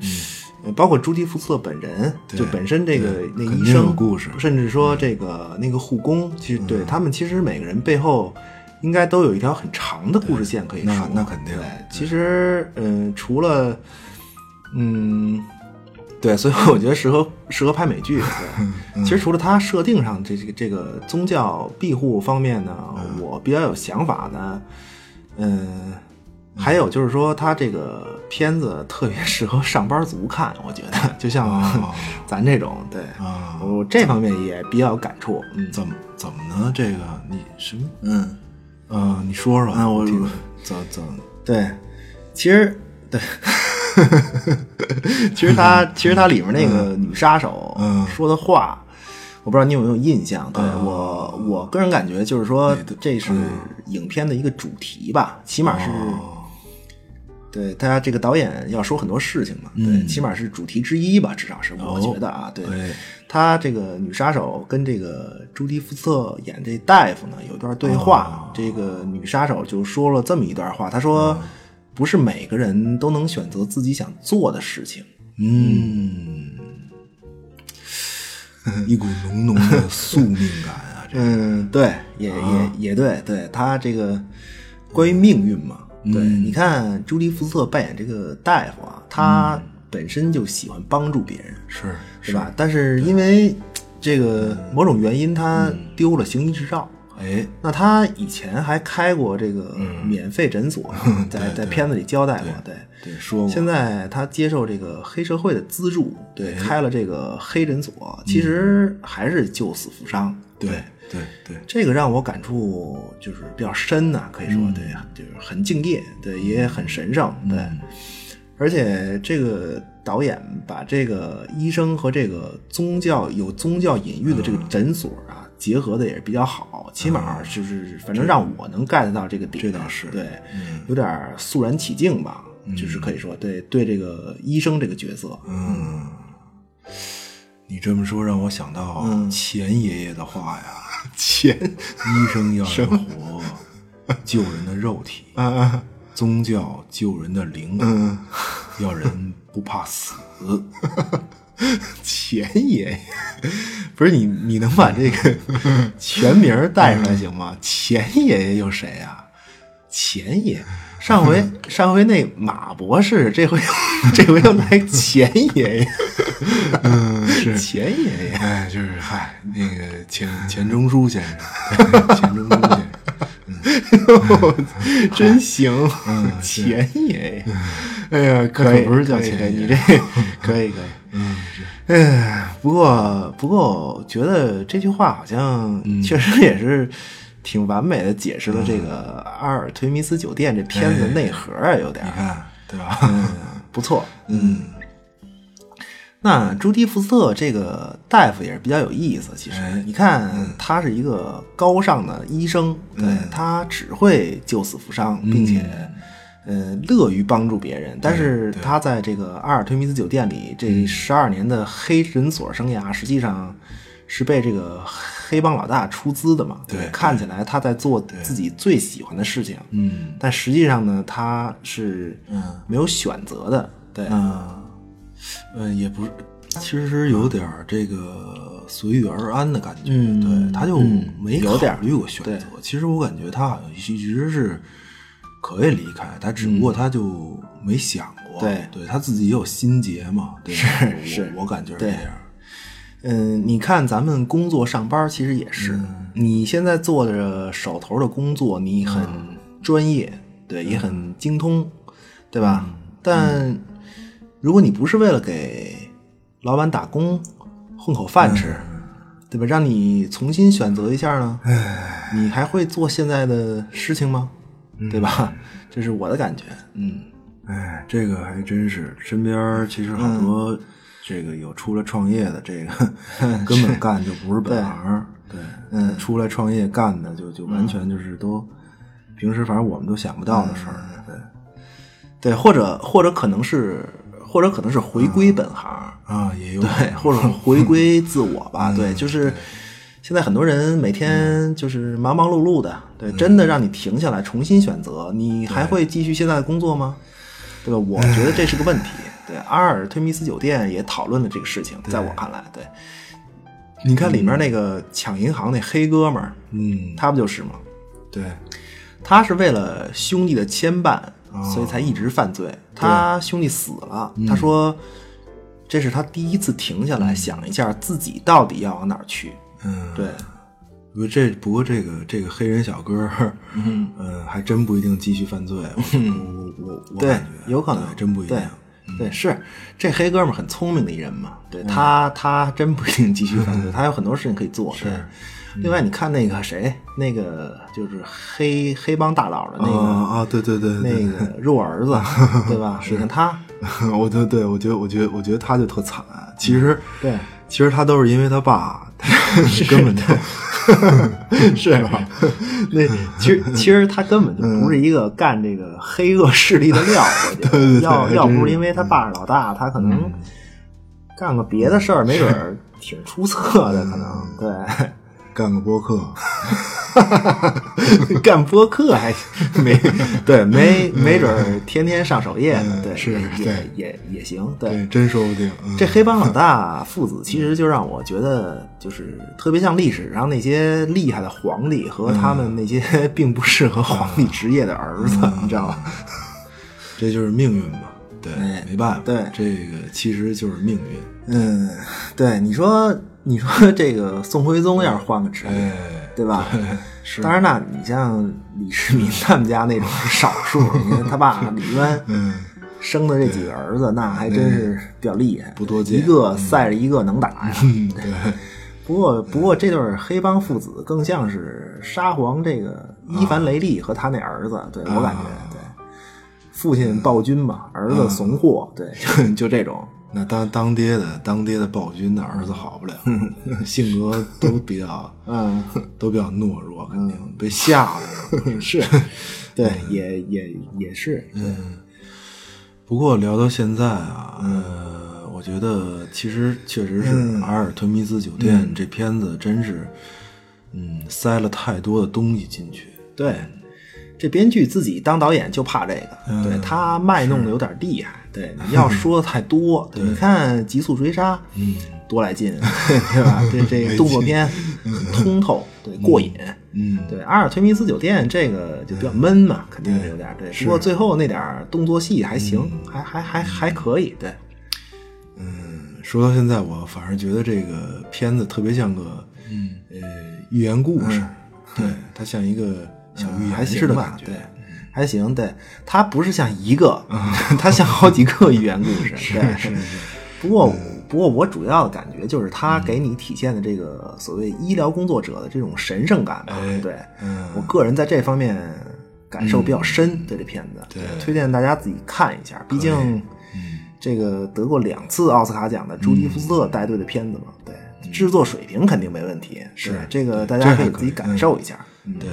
呃包括朱迪福斯特本人，就本身这个那医生故事甚至说这个那个护工，其实对他们其实每个人背后应该都有一条很长的故事线可以说。那那肯定对，其实嗯、呃除了嗯。对，所以我觉得适合适合拍美剧。对，*laughs* 其实除了它设定上这这个这个宗教庇护方面呢，我比较有想法的，嗯，还有就是说，它这个片子特别适合上班族看，我觉得，就像哦 *laughs* 咱这种，对，啊我这方面也比较有感触。嗯怎么怎么呢？这个你什么？嗯，呃，你说说。啊我听怎怎对，其实对，*laughs* 其实他 *laughs* 其实他里面那个女杀手嗯说的话，我不知道你有没有印象？对我我个人感觉就是说，这是影片的一个主题吧，起码是。对他这个导演要说很多事情嘛，对，起码是主题之一吧，至少是我觉得啊，对哎。他这个女杀手跟这个朱迪福特演这大夫呢有一段对话，这个女杀手就说了这么一段话，她说。不是每个人都能选择自己想做的事情，嗯，*laughs* 一股浓浓的宿命感啊！这 *laughs* 嗯，对，也、也也对，对他这个关于命运嘛，对，你看朱迪福特扮演这个大夫啊，他本身就喜欢帮助别人，是是吧？但是因为这个某种原因，他丢了行医执照。哎，那他以前还开过这个免费诊所，*laughs* 在在片子里交代过，对对。说过，现在他接受这个黑社会的资助，对，开了这个黑诊所，其实还是救死扶伤，对对对对，这个让我感触就是比较深呐、可以说对，就是很敬业，对，也很神圣，对，而且这个导演把这个医生和这个宗教有宗教隐喻的这个诊所啊。结合的也是比较好，起码就是反正让我能 get 到这个点，这倒是对，有点肃然起敬吧，就是可以说对对这个医生这个角色，嗯，你这么说让我想到钱爷爷的话呀，*laughs* 钱医生要人活，救人的肉体；宗教救人的灵魂，*laughs* 要人不怕死。*laughs* 钱爷爷，不是你，你能把这个全名带出来行吗？钱爷爷又谁啊？钱爷，上回上回那马博士，这回这回又来钱爷爷，嗯，是。钱爷爷，哎，就是嗨，那个钱钱钟书先生，钱钟书先生。*laughs* 真行，嗯 *laughs* 钱 *laughs* 爷爷，哎呀，可不是叫钱爷爷。你这可以可以，嗯，是。哎，不过不过，我觉得这句话好像嗯。确实也是挺完美的解释了这个阿尔忒弥斯酒店这片子的内核啊，有点你看对吧？嗯不错，嗯。那朱迪福斯特这个大夫也是比较有意思，其实哎你看，他是一个高尚的医生，对他只会救死扶伤，并且，呃，乐于帮助别人。但是他在这个阿尔忒弥斯酒店里这十二年的黑诊所生涯，实际上是被这个黑帮老大出资的嘛？对看起来他在做自己最喜欢的事情，嗯但实际上呢，他是嗯没有选择的，对，嗯，呃，也不是，其实有点儿这个随遇而安的感觉。嗯对，他就嗯没有考虑过选择。其实我感觉他好像一直是可以离开，他只不过他就没想过。对对他自己也有心结嘛。对吧，是我是我感觉是这样。嗯，你看咱们工作上班其实也是，嗯你现在做着手头的工作，你很专业，对，也很精通，对吧？嗯但如果你不是为了给老板打工混口饭吃，嗯对吧？让你重新选择一下呢，你还会做现在的事情吗？对吧？这是我的感觉。嗯，哎，这个还真是，身边其实好多这个有出来创业的，这个 *laughs* 根本干就不是本行。对，嗯，出来创业干的就就完全就是都平时反正我们都想不到的事儿。对，对，或者或者可能是，或者可能是回归本行。啊，也有对，或者回归自我吧。对，就是现在很多人每天就是忙忙碌碌的，对，真的让你停下来重新选择，你还会继续现在的工作吗？对吧？我觉得这是个问题。对，阿尔忒弥斯酒店也讨论了这个事情，在我看来，对。你看里面那个抢银行那黑哥们儿，嗯，他不就是吗？对，他是为了兄弟的牵绊，所以才一直犯罪。他兄弟死了，他说这是他第一次停下来想一下自己到底要往哪儿去。嗯，对，不过这不过这个这个黑人小哥儿，嗯，呃，还真不一定继续犯罪。我我我感觉，有可能对真不一定对。对，是这黑哥们儿很聪明的一人嘛？对他，他真不一定继续犯罪，他有很多事情可以做。对，另外你看那个谁，那个就是黑黑帮大佬的那个、啊啊，对对对，那个肉儿子，*laughs* 对吧？你看他，*laughs* 我就对，我觉得我觉得我觉得他就特惨。其实对，其实他都是因为他爸，*laughs* 根本就是吧？那其实其实他根本就不是一个干这个黑恶势力的料，要要不是因为他爸是老大，他可能干个别的事儿，没准儿挺出色的，可能对。干个播客，*laughs* 干播客还没 *laughs* 对，没没准儿天天上首页呢，对，是也对也也也行，对。真说不定。嗯这黑帮老大父子其实就让我觉得，就是特别像历史上那些厉害的皇帝和他们那些 *laughs* 并不适合皇帝职业的儿子，你知道吗？这就是命运嘛，对，哎没办法，对这个其实就是命运。嗯，对，你说你说 *laughs* 这个宋徽宗要是换个职业，哎，对吧？是当然那你像李世民 *laughs* 他们家那种是少数，你看他爸 *laughs* 李渊，嗯，生的这几个儿子，那还真是比较厉害，不多见一个赛着一个能打呀。嗯，对，不过，不过这对黑帮父子更像是沙皇这个伊凡雷利和他那儿子，对我感觉，对，父亲暴君嘛，儿子怂货，对，就就这种，那当当爹的，当爹的暴君的儿子好不了，*laughs* 性格都比较，*laughs* 嗯，都比较懦弱，肯定被吓的。*laughs* 是，对，也也也是，嗯，不过聊到现在啊，呃，我觉得其实确实是《阿尔忒弥斯酒店》这片子真是，嗯，塞了太多的东西进去。对，这编剧自己当导演就怕这个，对他卖弄的有点厉害。对，你要说的太多，*laughs* 对，你看《极速追杀》，嗯，多来劲，*laughs* 对吧？这这个动作片通透，对，过瘾。嗯，对，阿尔忒弥斯酒店这个就比较闷嘛，肯定是有点对。不过最后那点动作戏还行，还还还还可以。对，嗯说到现在，我反而觉得这个片子特别像个，嗯，呃，寓言故事。对，它像一个小寓言行吧似的感？觉。对，还行。对，它不是像一个，*laughs* 它像好几个寓言故事。对，是是不过，不过我主要的感觉就是它给你体现的这个所谓医疗工作者的这种神圣感吧。哎对，嗯我个人在这方面感受比较深。对这片子，对推荐大家自己看一下。毕竟，这个得过两次奥斯卡奖的朱迪福斯特带队的片子嘛，对，制作水平肯定没问题。是这个大家可以自己感受一下。对，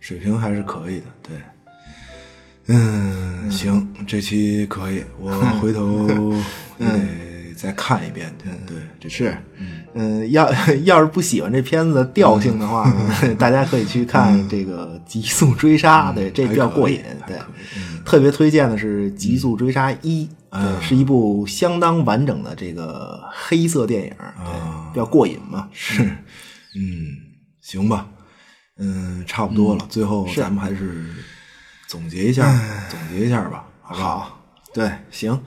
水平还是可以的。对，嗯，行，这期可以，*laughs* 我回头也得再看一遍。对对，这是，嗯，要 *laughs* 要是不喜欢这片子的调性的话呢，*laughs* 大家可以去看这个《极速追杀》，对，这比较过瘾。对，特别推荐的是《极速追杀一》，对，是一部相当完整的这个黑色电影，对，比较过瘾嘛。是，嗯，行吧，嗯，差不多了。最后咱们还是总结一下，总结一下吧，好不好？对，行，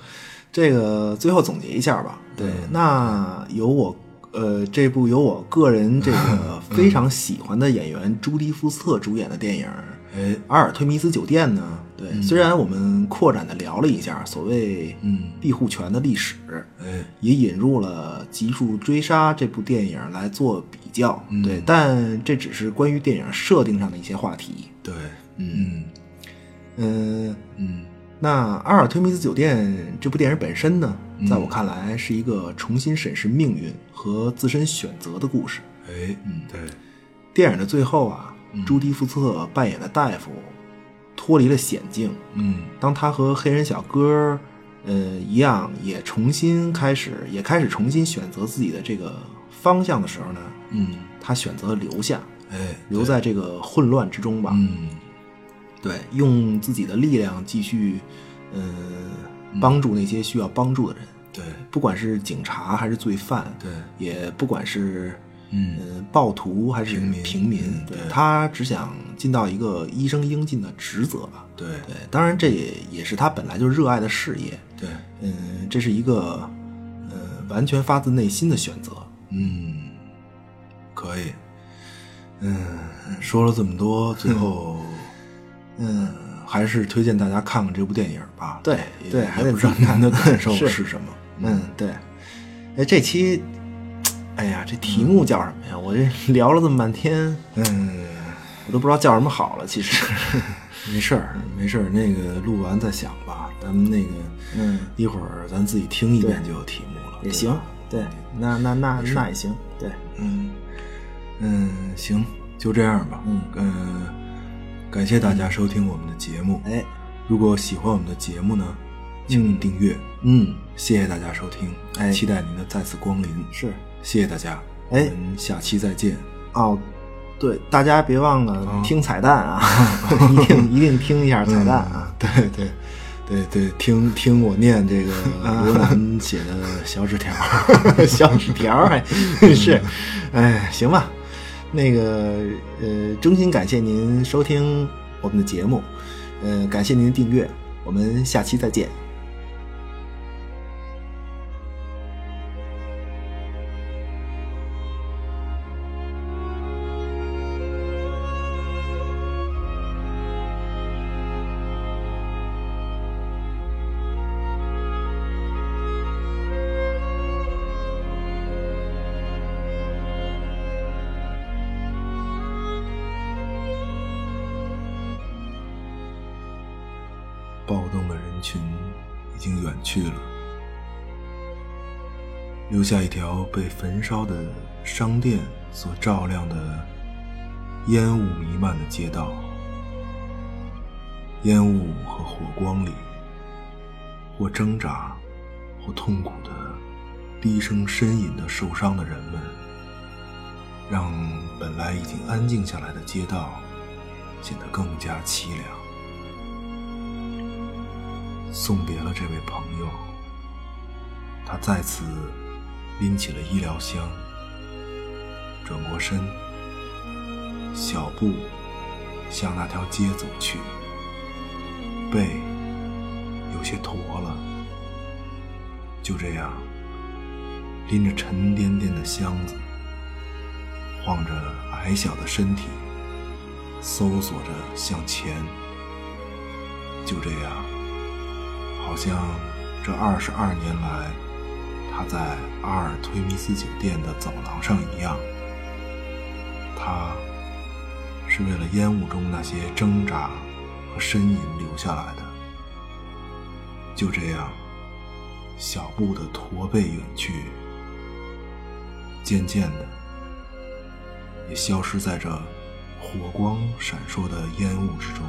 这个最后总结一下吧。对，那由我呃这部由我个人这个 *laughs* 非常喜欢的演员朱迪福斯特主演的电影，哎，《阿尔忒弥斯酒店》呢，对，虽然我们扩展的聊了一下所谓嗯。庇护权的历史，哎，也引入了《极速追杀》这部电影来做比较，嗯。对，但这只是关于电影设定上的一些话题。对，嗯嗯，嗯。那《阿尔忒弥斯酒店》这部电影本身呢，嗯。在我看来是一个重新审视命运和自身选择的故事。哎，嗯，对，电影的最后啊，朱迪福斯特扮演的大夫脱离了险境，嗯。当他和黑人小哥，呃一样，也重新开始，也开始重新选择自己的这个方向的时候呢，嗯，他选择了留下，哎，留在这个混乱之中吧。嗯对，用自己的力量继续，呃，帮助那些需要帮助的人，对。不管是警察还是罪犯，对，也不管是嗯。呃暴徒还是平民。平民，对。他只想尽到一个医生应尽的职责吧。对。对，当然这也也是他本来就热爱的事业，对，嗯，这是一个呃完全发自内心的选择。嗯，可以，嗯，说了这么多，最后，*laughs* 嗯，还是推荐大家看看这部电影吧。对也对还不知道自己看您的感受是是什么。嗯，对。哎，这期，哎呀，这题目叫什么呀？我这 *laughs* 聊了这么半天，嗯，我都不知道叫什么好了。其实，*laughs* 没事儿，没事儿，那个录完再想吧。咱们那个，嗯，一会儿咱自己听一遍就有题目了，也行。对，那那那那也行。对，嗯，嗯，行，就这样吧。嗯嗯、感谢大家收听我们的节目。哎，如果喜欢我们的节目呢，请您订阅。嗯，谢谢大家收听，哎期待您的再次光临。是。谢谢大家，哎我们下期再见。哦，对，大家别忘了啊听彩蛋啊，*laughs* 一定一定听一下彩蛋啊。对对对对，听听我念这个罗南写的小纸条。*laughs* 小纸条儿还 *laughs* 是，哎，行吧，那个呃，衷心感谢您收听我们的节目，呃，感谢您的订阅，我们下期再见。下一条被焚烧的商店所照亮的烟雾弥漫的街道。烟雾和火光里，或挣扎，或痛苦的低声呻吟的受伤的人们，让本来已经安静下来的街道显得更加凄凉。送别了这位朋友，他再次拎起了医疗箱，转过身，小步向那条街走去，背有些驼了。就这样，拎着沉甸甸的箱子，晃着矮小的身体，搜索着向前。就这样。好像这二十二年来，他在阿尔忒弥斯酒店的走廊上一样，他是为了烟雾中那些挣扎和呻吟留下来的。就这样，小步的驼背远去，渐渐的，也消失在这火光闪烁的烟雾之中。